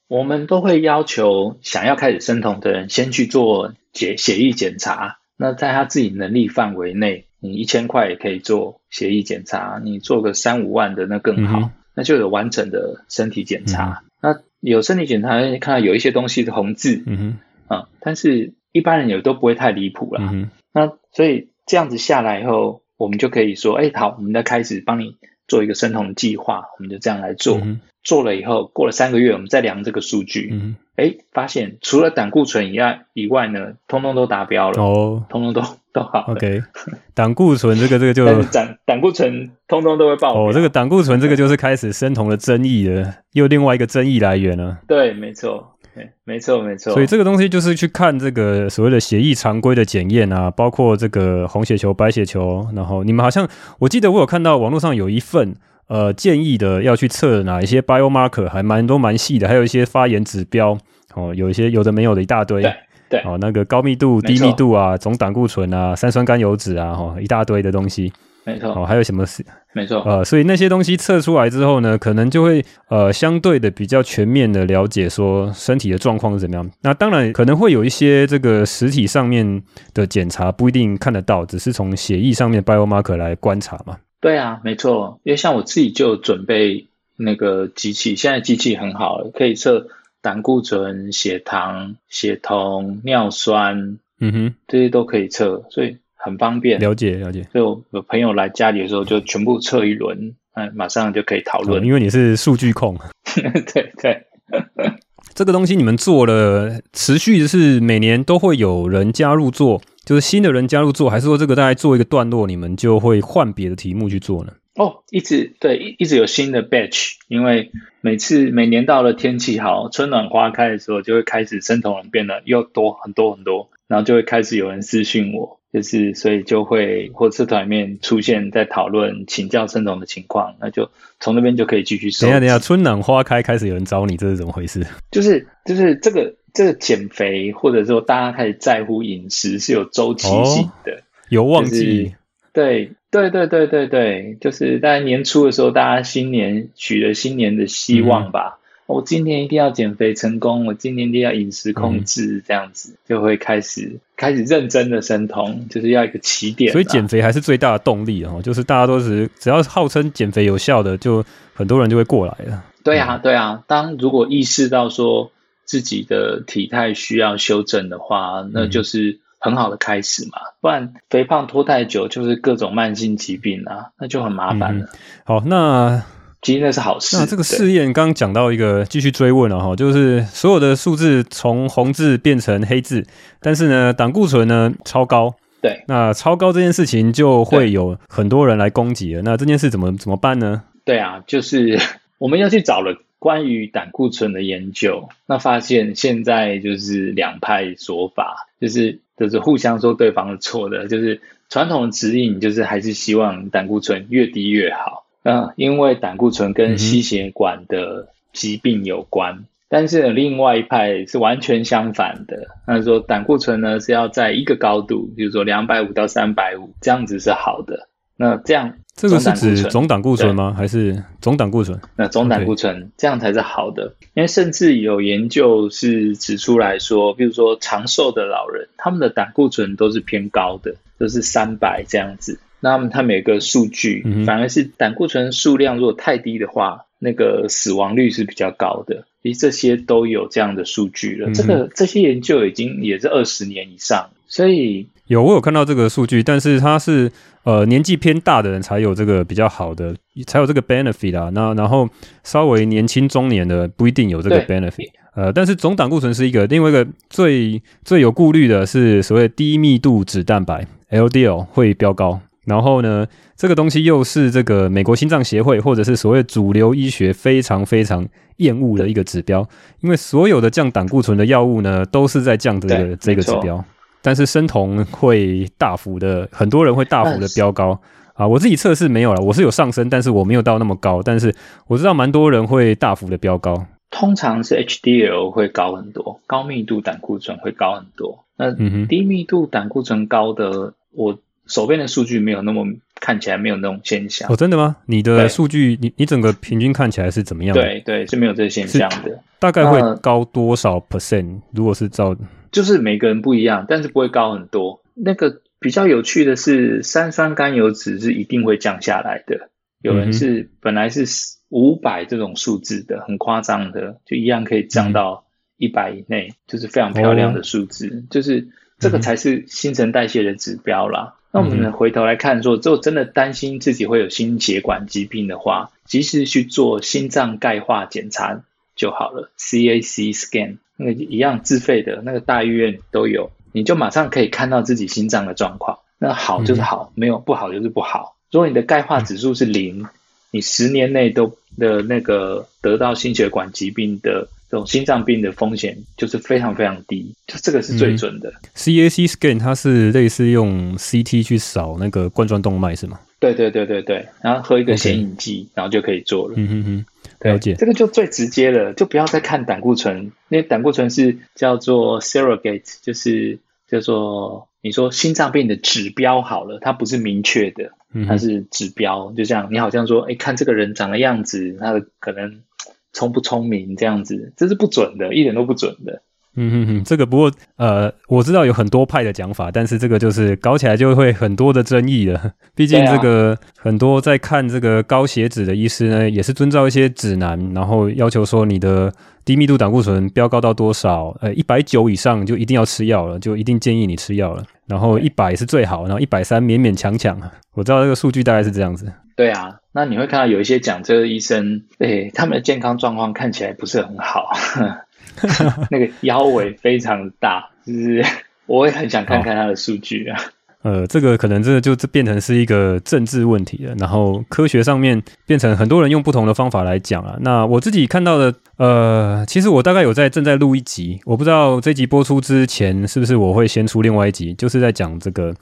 Speaker 2: 哦，我们都会要求想要开始生酮的人先去做血血液检查。那在他自己能力范围内，你一千块也可以做血液检查，你做个三五万的那更好，嗯、那就有完整的身体检查。嗯、那有身体检查，看到有一些东西的红字，嗯哼，啊，但是一般人也都不会太离谱啦。嗯、那所以这样子下来以后，我们就可以说，哎，好，我们再开始帮你做一个生酮计划，我们就这样来做。嗯做了以后，过了三个月，我们再量这个数据，嗯，哎，发现除了胆固醇以外以外呢，通通都达标了，哦，通通都都好。
Speaker 1: OK，胆固醇这个这个就
Speaker 2: 胆胆固醇通通都会爆。
Speaker 1: 哦，这个胆固醇这个就是开始生酮的争议了，又另外一个争议来源了。
Speaker 2: 对，没错，没错，没错。
Speaker 1: 所以这个东西就是去看这个所谓的协议常规的检验啊，包括这个红血球、白血球，然后你们好像我记得我有看到网络上有一份。呃，建议的要去测哪一些 biomarker，还蛮多蛮细的，还有一些发炎指标哦，有一些有的没有的一大堆。
Speaker 2: 对对，
Speaker 1: 哦，那个高密度、低密度啊，总胆固醇啊，三酸甘油脂啊，哈，一大堆的东西。
Speaker 2: 没错。
Speaker 1: 哦，还有什么事？
Speaker 2: 没错。
Speaker 1: 呃，所以那些东西测出来之后呢，可能就会呃相对的比较全面的了解说身体的状况是怎么样。那当然可能会有一些这个实体上面的检查不一定看得到，只是从血液上面 biomarker 来观察嘛。
Speaker 2: 对啊，没错。因为像我自己就准备那个机器，现在机器很好，可以测胆固醇、血糖、血酮、尿酸，嗯哼，这些都可以测，所以。很方便，
Speaker 1: 了解了解。
Speaker 2: 所以我有朋友来家里的时候，就全部测一轮，嗯，马上就可以讨论。
Speaker 1: 因为你是数据控，
Speaker 2: 对 对。
Speaker 1: 这个东西你们做了，持续是每年都会有人加入做，就是新的人加入做，还是说这个大概做一个段落，你们就会换别的题目去做呢？
Speaker 2: 哦，一直对，一一直有新的 batch，因为每次每年到了天气好，春暖花开的时候，就会开始生酮人变得又多很多很多，然后就会开始有人私讯我。就是，所以就会或社团里面出现在讨论请教生总的情况，那就从那边就可以继续说。
Speaker 1: 等一下，等一下，春暖花开开始有人找你，这是怎么回事？
Speaker 2: 就是就是这个这个减肥，或者说大家开始在乎饮食是有周期性的，哦、
Speaker 1: 有旺季、
Speaker 2: 就是。对对对对对对，就是大概年初的时候，大家新年许了新年的希望吧。嗯我今年一定要减肥成功，我今年一定要饮食控制，这样子、嗯、就会开始开始认真的生酮，就是要一个起点。
Speaker 1: 所以减肥还是最大的动力哦，就是大家都是只要号称减肥有效的，就很多人就会过来了。
Speaker 2: 对啊，对啊。当如果意识到说自己的体态需要修正的话，那就是很好的开始嘛。嗯、不然肥胖拖太久，就是各种慢性疾病啊，那就很麻烦了。
Speaker 1: 嗯、好，那。
Speaker 2: 其实那是好事。
Speaker 1: 那这个试验刚刚讲到一个，继续追问了哈，就是所有的数字从红字变成黑字，但是呢，胆固醇呢超高。
Speaker 2: 对。
Speaker 1: 那超高这件事情就会有很多人来攻击了。那这件事怎么怎么办呢？
Speaker 2: 对啊，就是 我们要去找了关于胆固醇的研究，那发现现在就是两派说法，就是就是互相说对方是错的，就是传统的指引就是还是希望胆固醇越低越好。嗯，因为胆固醇跟心血管的疾病有关，嗯、但是另外一派是完全相反的。他说胆固醇呢是要在一个高度，比如说两百五到三百五这样子是好的。那这样
Speaker 1: 这个是指总胆固醇吗？还是总胆固醇？
Speaker 2: 那总胆固醇.这样才是好的，因为甚至有研究是指出来说，比如说长寿的老人，他们的胆固醇都是偏高的，都、就是三百这样子。那么它每个数据，反而是胆固醇数量如果太低的话，那个死亡率是比较高的。其实这些都有这样的数据了。这个这些研究已经也是二十年以上，所以
Speaker 1: 有我有看到这个数据，但是它是呃年纪偏大的人才有这个比较好的，才有这个 benefit 啊。那然后稍微年轻中年的不一定有这个 benefit。呃，但是总胆固醇是一个另外一个最最有顾虑的是所谓低密度脂蛋白 LDL 会飙高。然后呢，这个东西又是这个美国心脏协会或者是所谓主流医学非常非常厌恶的一个指标，因为所有的降胆固醇的药物呢，都是在降这个这个指标，但是生酮会大幅的，很多人会大幅的飙高啊。我自己测试没有了，我是有上升，但是我没有到那么高，但是我知道蛮多人会大幅的飙高。
Speaker 2: 通常是 HDL 会高很多，高密度胆固醇会高很多。那低密度胆固醇高的我。手边的数据没有那么看起来没有那种现象
Speaker 1: 哦，真的吗？你的数据，你你整个平均看起来是怎么样的？
Speaker 2: 对对，是没有这个现象的。
Speaker 1: 大概会高多少 percent？如果是照，
Speaker 2: 就是每个人不一样，但是不会高很多。那个比较有趣的是，三酸甘油酯是一定会降下来的。有人是本来是五百这种数字的，很夸张的，就一样可以降到一百以内，就是非常漂亮的数字。就是这个才是新陈代谢的指标啦。那我们回头来看说，如果真的担心自己会有心血管疾病的话，及时去做心脏钙化检查就好了。CAC scan 那个一样自费的，那个大医院都有，你就马上可以看到自己心脏的状况。那好就是好，没有不好就是不好。如果你的钙化指数是零，你十年内都的那个得到心血管疾病的。这种心脏病的风险就是非常非常低，就这个是最准的。
Speaker 1: 嗯、CAC scan 它是类似用 CT 去扫那个冠状动脉是吗？
Speaker 2: 对对对对对，然后喝一个显影剂.然后就可以做了。嗯哼哼，了解。这个就最直接了，就不要再看胆固醇，因为胆固醇是叫做 surrogate，就是叫做你说心脏病的指标好了，它不是明确的，它是指标，就像你好像说，哎，看这个人长的样子，他的可能聪不聪明这样子，这是不准的，一点都不准的。
Speaker 1: 嗯哼哼，这个不过呃，我知道有很多派的讲法，但是这个就是搞起来就会很多的争议了。毕竟这个很多在看这个高血脂的医师呢，也是遵照一些指南，然后要求说你的低密度胆固醇飙高到多少，呃，一百九以上就一定要吃药了，就一定建议你吃药了。然后一百是最好，然后一百三勉勉强强。我知道这个数据大概是这样子。
Speaker 2: 对啊，那你会看到有一些讲这个医生，对他们的健康状况看起来不是很好。那个腰围非常大，就是我也很想看看他的数据啊。
Speaker 1: 呃，这个可能这个就变成是一个政治问题了，然后科学上面变成很多人用不同的方法来讲了。那我自己看到的，呃，其实我大概有在正在录一集，我不知道这集播出之前是不是我会先出另外一集，就是在讲这个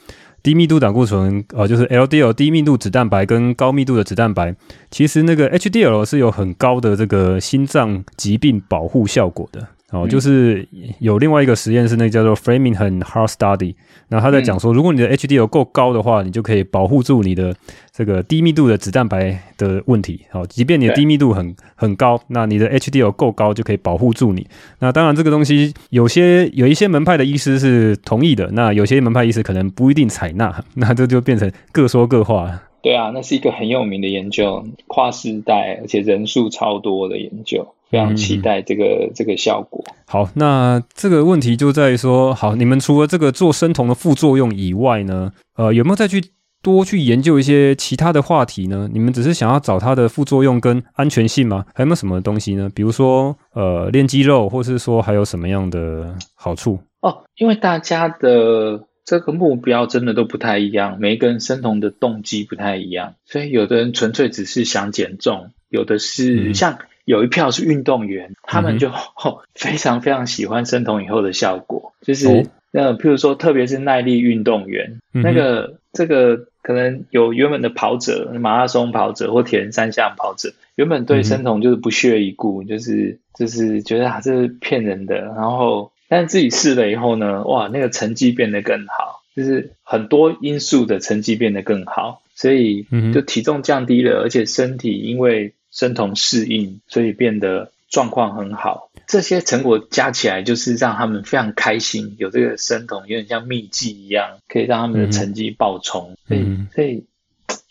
Speaker 1: 低密度胆固醇，呃，就是 LDL 低密度脂蛋白跟高密度的脂蛋白，其实那个 HDL 是有很高的这个心脏疾病保护效果的。哦，就是有另外一个实验是那个叫做 Framingham Heart Study，那他在讲说，如果你的 HDL 够高的话，你就可以保护住你的这个低密度的脂蛋白的问题。好，即便你的低密度很很高，那你的 HDL 够高就可以保护住你。那当然，这个东西有些有一些门派的医师是同意的，那有些门派医师可能不一定采纳，那这就变成各说各话。
Speaker 2: 对啊，那是一个很有名的研究，跨世代而且人数超多的研究。非常期待这个、嗯、这个效果。
Speaker 1: 好，那这个问题就在于说，好，你们除了这个做生酮的副作用以外呢，呃，有没有再去多去研究一些其他的话题呢？你们只是想要找它的副作用跟安全性吗？还有没有什么东西呢？比如说，呃，练肌肉，或是说还有什么样的好处？
Speaker 2: 哦，因为大家的这个目标真的都不太一样，每一个人生酮的动机不太一样，所以有的人纯粹只是想减重，有的是像。嗯有一票是运动员，他们就、哦、非常非常喜欢生酮以后的效果，就是、哦、呃，譬如说，特别是耐力运动员，嗯、那个这个可能有原本的跑者、马拉松跑者或铁人三项跑者，原本对生酮就是不屑一顾，嗯、就是就是觉得啊这是骗人的，然后但是自己试了以后呢，哇，那个成绩变得更好，就是很多因素的成绩变得更好，所以就体重降低了，而且身体因为生酮适应，所以变得状况很好。这些成果加起来，就是让他们非常开心。有这个生酮，有点像秘技一样，可以让他们的成绩爆冲。嗯、所以，所以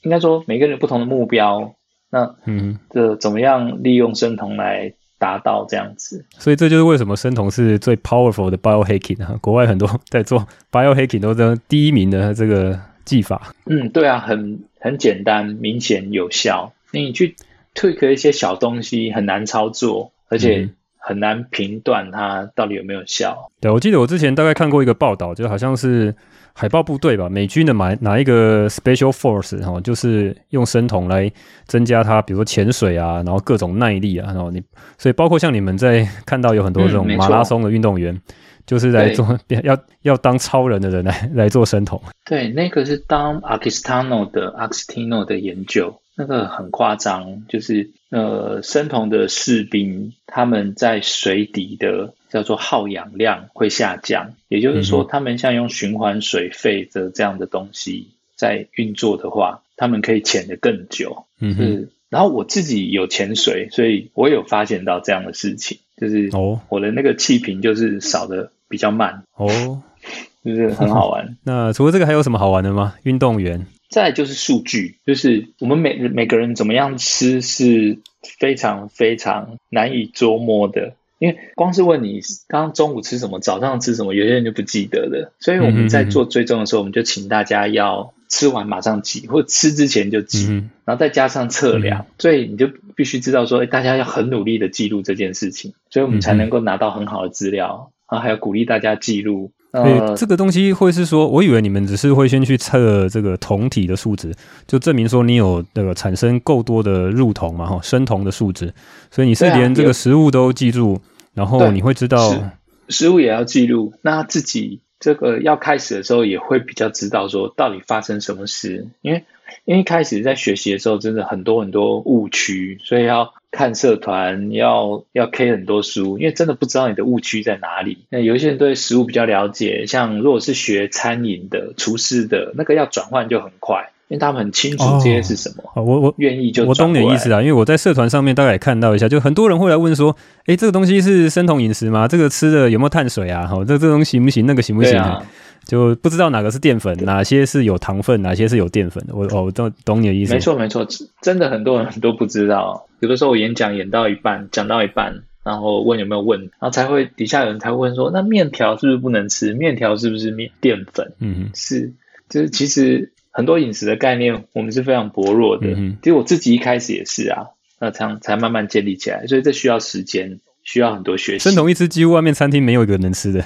Speaker 2: 应该说，每个人有不同的目标。那嗯，这怎么样利用生酮来达到这样子？
Speaker 1: 所以这就是为什么生酮是最 powerful 的 biohacking 啊！国外很多在做 biohacking 都是第一名的这个技法。
Speaker 2: 嗯，对啊，很很简单、明显、有效。你去。tweak 一些小东西很难操作，而且很难评断它到底有没有效。
Speaker 1: 对，我记得我之前大概看过一个报道，就好像是海豹部队吧，美军的哪哪一个 Special Force 哈，就是用生酮来增加它，比如说潜水啊，然后各种耐力啊，然后你所以包括像你们在看到有很多这种马拉松的运动员，嗯、就是来做 要要当超人的人来来做生酮。
Speaker 2: 对，那个是当 Akistano 的 Agostino 的研究。那个很夸张，就是呃，生酮的士兵他们在水底的叫做耗氧量会下降，也就是说，他们像用循环水肺的这样的东西在运作的话，他们可以潜得更久。嗯哼。然后我自己有潜水，所以我有发现到这样的事情，就是哦，我的那个气瓶就是少的比较慢哦，就是很好玩。
Speaker 1: 那除了这个还有什么好玩的吗？运动员？
Speaker 2: 再来就是数据，就是我们每每个人怎么样吃是非常非常难以捉摸的，因为光是问你刚刚中午吃什么，早上吃什么，有些人就不记得了。所以我们在做追踪的时候，我们就请大家要吃完马上记，或吃之前就记，然后再加上测量，所以你就必须知道说，大家要很努力的记录这件事情，所以我们才能够拿到很好的资料，然后还要鼓励大家记录。
Speaker 1: 所以这个东西会是说，我以为你们只是会先去测这个酮体的数值，就证明说你有那个产生够多的入酮嘛，哈，生酮的数值。所以你是连这个食物都记住，然后你会知道
Speaker 2: 食物也要记录。那自己这个要开始的时候，也会比较知道说到底发生什么事，因为因为一开始在学习的时候，真的很多很多误区，所以要看社团，要要 K 很多书，因为真的不知道你的误区在哪里。那有一些人对食物比较了解，像如果是学餐饮的厨师的，那个要转换就很快。因为他们很清楚这些是什么，
Speaker 1: 哦、我我
Speaker 2: 愿意就
Speaker 1: 我懂你的意思啊。因为我在社团上面大概也看到一下，就很多人会来问说：“哎，这个东西是生酮饮食吗？这个吃的有没有碳水啊？好，这这东西行不行？那个行不行？”啊、就不知道哪个是淀粉，哪些是有糖分，哪些是有淀粉的。我哦，我懂懂你的意思。
Speaker 2: 没错没错，真的很多人都不知道。有的时候我演讲演到一半，讲到一半，然后问有没有问，然后才会底下有人才会问说：“那面条是不是不能吃？面条是不是面淀粉？”嗯哼，是，就是其实。很多饮食的概念，我们是非常薄弱的。嗯，其实我自己一开始也是啊，那才才慢慢建立起来，所以这需要时间，需要很多学习。
Speaker 1: 生酮一吃，几乎外面餐厅没有一个能吃的，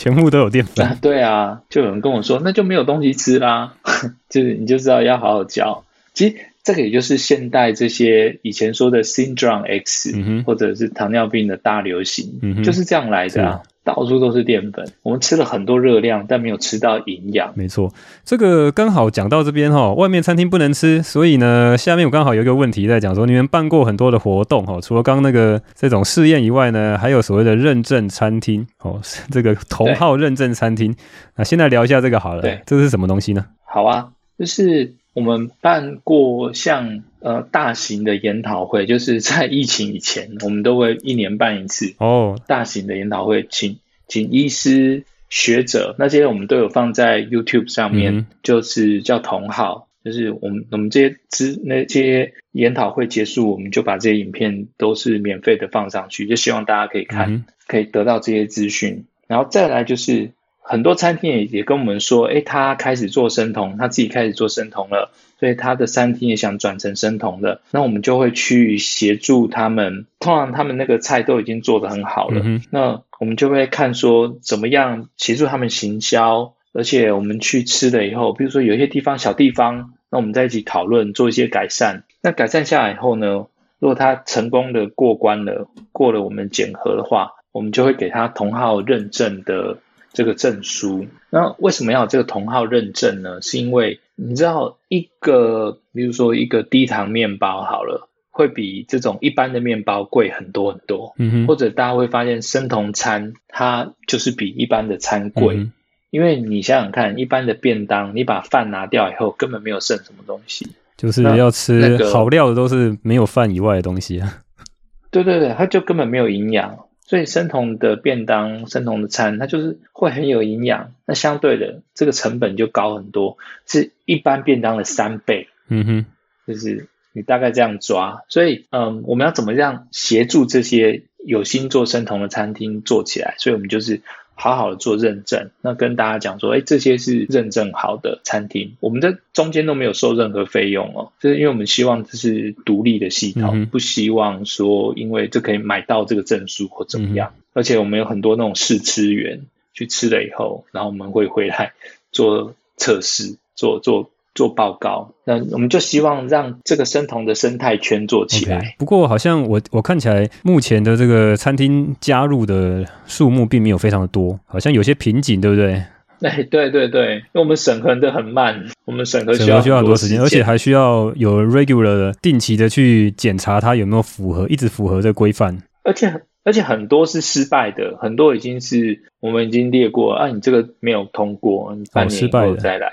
Speaker 1: 全部都有淀粉。
Speaker 2: 啊。对啊，就有人跟我说，那就没有东西吃啦。就是你就知道要好好教。其实这个也就是现代这些以前说的 Syndrome X，嗯、或者是糖尿病的大流行，嗯、就是这样来的啊。到处都是淀粉，我们吃了很多热量，但没有吃到营养。
Speaker 1: 没错，这个刚好讲到这边哈，外面餐厅不能吃，所以呢，下面我刚好有一个问题在讲说，你们办过很多的活动哈，除了刚刚那个这种试验以外呢，还有所谓的认证餐厅哦，这个头号认证餐厅。那现在聊一下这个好了，对，这是什么东西呢？
Speaker 2: 好啊，就是我们办过像呃大型的研讨会，就是在疫情以前，我们都会一年办一次哦，大型的研讨会，请请医师学者那些我们都有放在 YouTube 上面，嗯、就是叫同号，就是我们我们这些资那些研讨会结束，我们就把这些影片都是免费的放上去，就希望大家可以看，嗯、可以得到这些资讯，然后再来就是。很多餐厅也也跟我们说，哎，他开始做生酮，他自己开始做生酮了，所以他的餐厅也想转成生酮的。那我们就会去协助他们，通常他们那个菜都已经做得很好了，嗯、那我们就会看说怎么样协助他们行销，而且我们去吃了以后，比如说有一些地方小地方，那我们在一起讨论做一些改善。那改善下来以后呢，如果他成功的过关了，过了我们检核的话，我们就会给他同号认证的。这个证书，那为什么要有这个同号认证呢？是因为你知道，一个比如说一个低糖面包好了，会比这种一般的面包贵很多很多。嗯哼。或者大家会发现，生酮餐它就是比一般的餐贵，嗯，因为你想想看，一般的便当，你把饭拿掉以后，根本没有剩什么东西，
Speaker 1: 就是要吃好料的，都是没有饭以外的东西啊。
Speaker 2: 对对对，它就根本没有营养。所以生酮的便当、生酮的餐，它就是会很有营养。那相对的，这个成本就高很多，是一般便当的三倍。嗯哼，就是你大概这样抓。所以，嗯，我们要怎么样协助这些有心做生酮的餐厅做起来？所以我们就是。好好的做认证，那跟大家讲说，哎，这些是认证好的餐厅，我们在中间都没有收任何费用哦，就是因为我们希望这是独立的系统，嗯、不希望说因为这可以买到这个证书或怎么样，嗯、而且我们有很多那种试吃员去吃了以后，然后我们会回来做测试，做做。做报告，那我们就希望让这个生酮的生态圈做起来。Okay,
Speaker 1: 不过好像我我看起来，目前的这个餐厅加入的数目并没有非常的多，好像有些瓶颈，对不对？
Speaker 2: 哎，对对对，因为我们审核的很慢，我们审核需要，
Speaker 1: 需要很多时间，而且还需要有 regular 的定期的去检查它有没有符合，一直符合这个规范。
Speaker 2: 而且而且很多是失败的，很多已经是我们已经列过啊，你这个没有通过，你半年以后再来。哦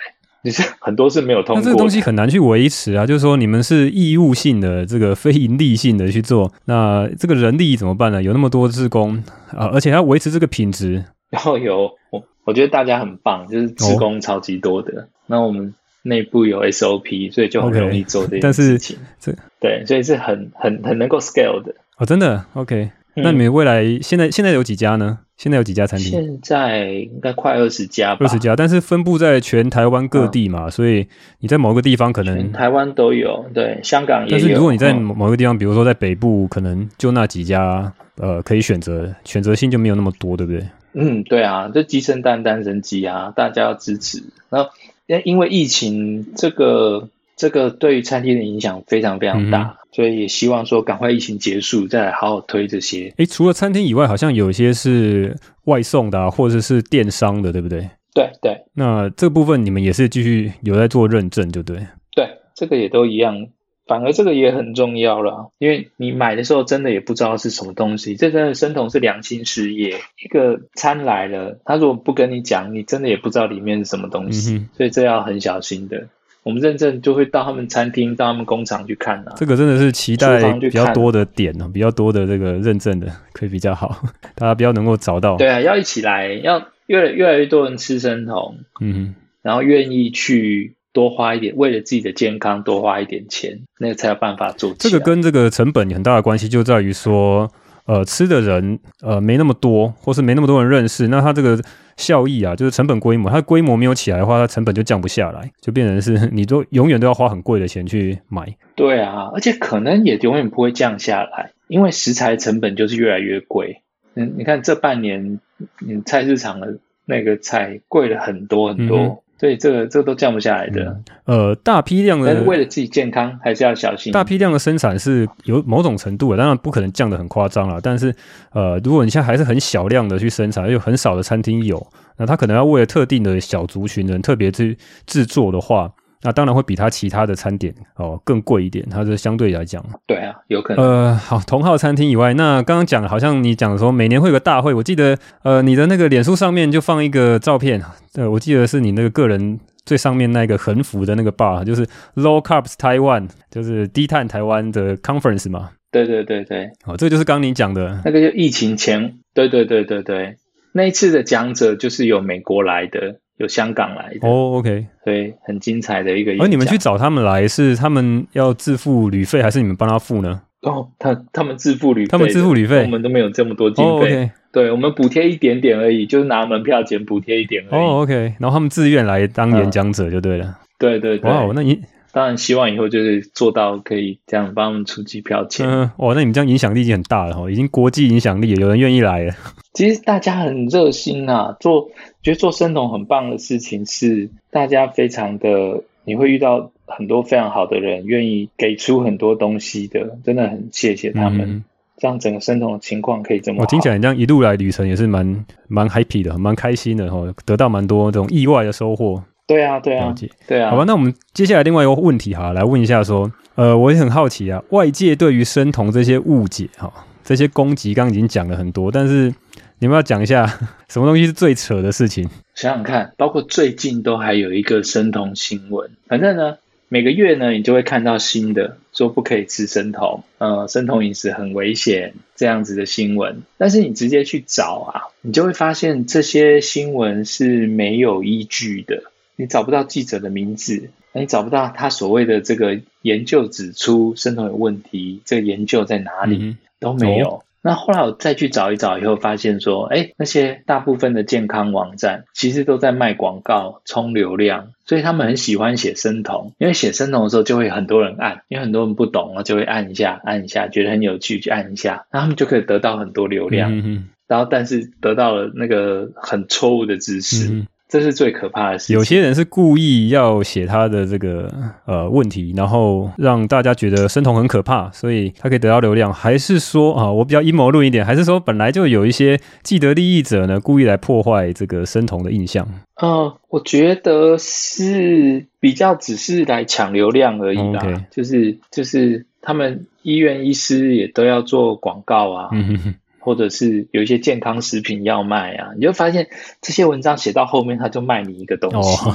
Speaker 2: 其实很多是没有通过，
Speaker 1: 那这个东西很难去维持啊。就是说，你们是义务性的，这个非盈利性的去做，那这个人力怎么办呢？有那么多职工啊，而且要维持这个品质。
Speaker 2: 然后有我，我觉得大家很棒，就是职工超级多的。哦、那我们内部有 SOP，所以就很容易做这件事情。Okay, 这对，所以是很很很能够 scale 的。
Speaker 1: 哦，真的？OK。那你们未来现在现在有几家呢？现在有几家餐厅？
Speaker 2: 现在应该快二十家吧。
Speaker 1: 二十家，但是分布在全台湾各地嘛，嗯，所以你在某个地方可能
Speaker 2: 台湾都有，对，香港也有。
Speaker 1: 但是如果你在某个地方，嗯，比如说在北部，可能就那几家，呃，可以选择，选择性就没有那么多，对不对？
Speaker 2: 嗯，对啊，这鸡生蛋，蛋生鸡啊，大家要支持。然后，因因为疫情这个。这个对于餐厅的影响非常非常大，嗯，所以也希望说赶快疫情结束，再来好好推这些。
Speaker 1: 诶，除了餐厅以外，好像有一些是外送的，啊，或者是电商的，对不对？
Speaker 2: 对对。
Speaker 1: 那这个部分你们也是继续有在做认证，对不
Speaker 2: 对。对，这个也都一样。反而这个也很重要了，因为你买的时候真的也不知道是什么东西。这真的生酮是良心事业，一个餐来了，他如果不跟你讲，你真的也不知道里面是什么东西，嗯、所以这要很小心的。我们认证就会到他们餐厅、到他们工厂去看啊。
Speaker 1: 这个真的是期待比较多的点哦，比较多的这个认证的可以比较好，大家比较能够找到。
Speaker 2: 对啊，要一起来，要越来越来越多人吃生酮，嗯，然后愿意去。多花一点，为了自己的健康多花一点钱，那个才有办法做。
Speaker 1: 这个跟这个成本有很大的关系，就在于说，呃，吃的人呃没那么多，或是没那么多人认识，那它这个效益啊，就是成本规模，它的规模没有起来的话，它成本就降不下来，就变成是你都永远都要花很贵的钱去买。
Speaker 2: 对啊，而且可能也永远不会降下来，因为食材成本就是越来越贵。嗯，你看这半年，嗯菜市场的那个菜贵了很多很多。嗯所以这个这个都降不下来的。
Speaker 1: 呃，大批量的，
Speaker 2: 但是为了自己健康，还是要小心。
Speaker 1: 大批量的生产是有某种程度的，当然不可能降得很夸张了。但是，呃，如果你现在还是很小量的去生产，又很少的餐厅有，那他可能要为了特定的小族群人特别去制作的话。那当然会比它其他的餐点哦更贵一点，它是相对来讲。
Speaker 2: 对啊，有可能。
Speaker 1: 呃，好，同号餐厅以外，那刚刚讲好像你讲说每年会有个大会，我记得呃你的那个脸书上面就放一个照片，呃，我记得是你那个个人最上面那个横幅的那个 bar，就是 Low Carbs Taiwan，就是低碳台湾的 conference 嘛。
Speaker 2: 对对对对。
Speaker 1: 哦，这个就是刚你讲的
Speaker 2: 那个就疫情前，对对对对对，那一次的讲者就是有美国来的。有香港来的
Speaker 1: 哦，OK，
Speaker 2: 对很精彩的一个。
Speaker 1: 而你们去找他们来，是他们要自付旅费，还是你们帮他付呢？
Speaker 2: 哦，他他们自付旅费，
Speaker 1: 他们自付旅费，
Speaker 2: 我们都没有这么多经费。Oh, okay. 对，我们补贴一点点而已，就是拿门票钱补贴一点而已。
Speaker 1: 哦，OK，然后他们自愿来当演讲者就对了。
Speaker 2: 嗯、对对对。
Speaker 1: 哇那你。
Speaker 2: 当然，希望以后就是做到可以这样帮我们出机票钱。
Speaker 1: 嗯，哇，那你们这样影响力已经很大了哈，已经国际影响力，有人愿意来了。
Speaker 2: 其实大家很热心啊，做觉得做生酮很棒的事情是大家非常的，你会遇到很多非常好的人，愿意给出很多东西的，真的很谢谢他们。嗯、这样整个生酮的情况可以这么好。我
Speaker 1: 听起来你这样一路来旅程也是蛮蛮 happy 的，蛮开心的哈，得到蛮多这种意外的收获。
Speaker 2: 对啊，对啊，对啊。
Speaker 1: 好吧，那我们接下来另外一个问题哈，来问一下说，呃，我也很好奇啊，外界对于生酮这些误解哈，这些攻击，刚刚已经讲了很多，但是你们要讲一下 什么东西是最扯的事情？
Speaker 2: 想想看，包括最近都还有一个生酮新闻，反正呢，每个月呢，你就会看到新的说不可以吃生酮，呃，生酮饮食很危险这样子的新闻，但是你直接去找啊，你就会发现这些新闻是没有依据的。你找不到记者的名字，你找不到他所谓的这个研究指出生酮有问题，这个研究在哪里、嗯、都没有。那后来我再去找一找以后，发现说，哎，那些大部分的健康网站其实都在卖广告、充流量，所以他们很喜欢写生酮，因为写生酮的时候就会很多人按，因为很多人不懂了就会按一下、按一下，觉得很有趣就按一下，那他们就可以得到很多流量。嗯嗯，然后但是得到了那个很错误的知识。嗯这是最可怕的事情。
Speaker 1: 有些人是故意要写他的这个呃问题，然后让大家觉得生酮很可怕，所以他可以得到流量。还是说啊，我比较阴谋论一点，还是说本来就有一些既得利益者呢，故意来破坏这个生酮的印象？
Speaker 2: 呃，我觉得是比较只是来抢流量而已啦。Okay. 就是就是他们医院医师也都要做广告啊。嗯哼哼或者是有一些健康食品要卖啊，你就发现这些文章写到后面，他就卖你一个东西。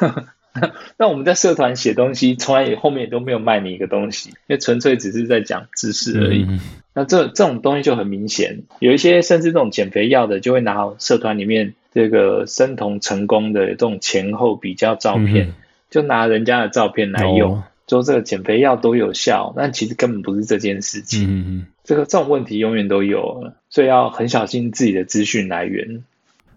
Speaker 2: 哦、那我们在社团写东西，从来也后面也都没有卖你一个东西，因为纯粹只是在讲知识而已。嗯、那这这种东西就很明显，有一些甚至这种减肥药的，就会拿社团里面这个生酮成功的这种前后比较照片，嗯、就拿人家的照片来用。哦说这个减肥药都有效，但其实根本不是这件事情。嗯嗯，这个这种问题永远都有，所以要很小心自己的资讯来源。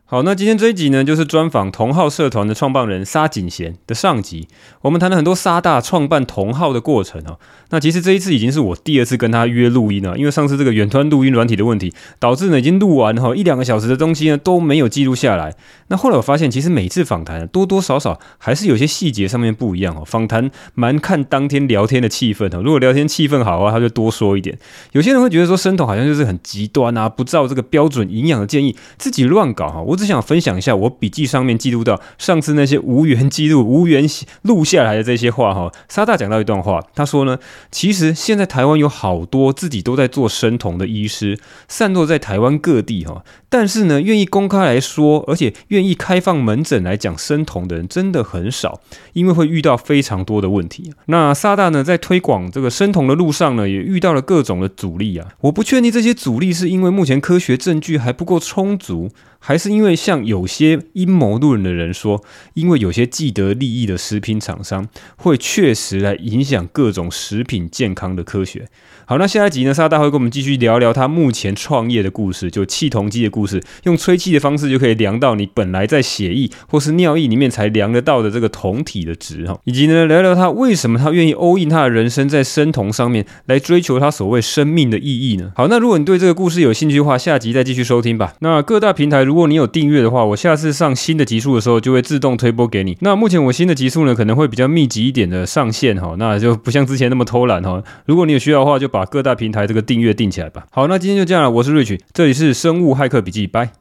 Speaker 1: 好，那今天这一集呢，就是专访同号社团的创办人沙锦贤的上集。我们谈了很多沙大创办同号的过程哦。那其实这一次已经是我第二次跟他约录音了，因为上次这个远端录音软体的问题，导致呢已经录完哈一两个小时的东西呢都没有记录下来。那后来我发现，其实每次访谈多多少少还是有些细节上面不一样哦。访谈蛮看当天聊天的气氛哦。如果聊天气氛好的话，他就多说一点。有些人会觉得说生酮好像就是很极端啊，不照这个标准营养的建议，自己乱搞哈。我只想分享一下我笔记上面记录到上次那些无缘记录、无缘录下来的这些话哈。沙大讲到一段话，他说呢，其实现在台湾有好多自己都在做生酮的医师，散落在台湾各地哈，但是呢，愿意公开来说，而且愿意开放门诊来讲生酮的人真的很少，因为会遇到非常多的问题。那沙大呢，在推广这个生酮的路上呢，也遇到了各种的阻力啊。我不确定这些阻力是因为目前科学证据还不够充足。还是因为像有些阴谋论的人说，因为有些既得利益的食品厂商会确实来影响各种食品健康的科学。好，那下一集呢，沙大会跟我们继续聊聊他目前创业的故事，就气同机的故事，用吹气的方式就可以量到你本来在血液或是尿液里面才量得到的这个酮体的值哈，以及呢聊聊他为什么他愿意 all in 他的人生在生酮上面来追求他所谓生命的意义呢？好，那如果你对这个故事有兴趣的话，下集再继续收听吧。那各大平台如如果你有订阅的话，我下次上新的集数的时候就会自动推播给你。那目前我新的集数呢，可能会比较密集一点的上线哈，那就不像之前那么偷懒哈。如果你有需要的话，就把各大平台这个订阅定起来吧。好，那今天就这样了，我是 Rich，这里是生物骇客笔记，拜。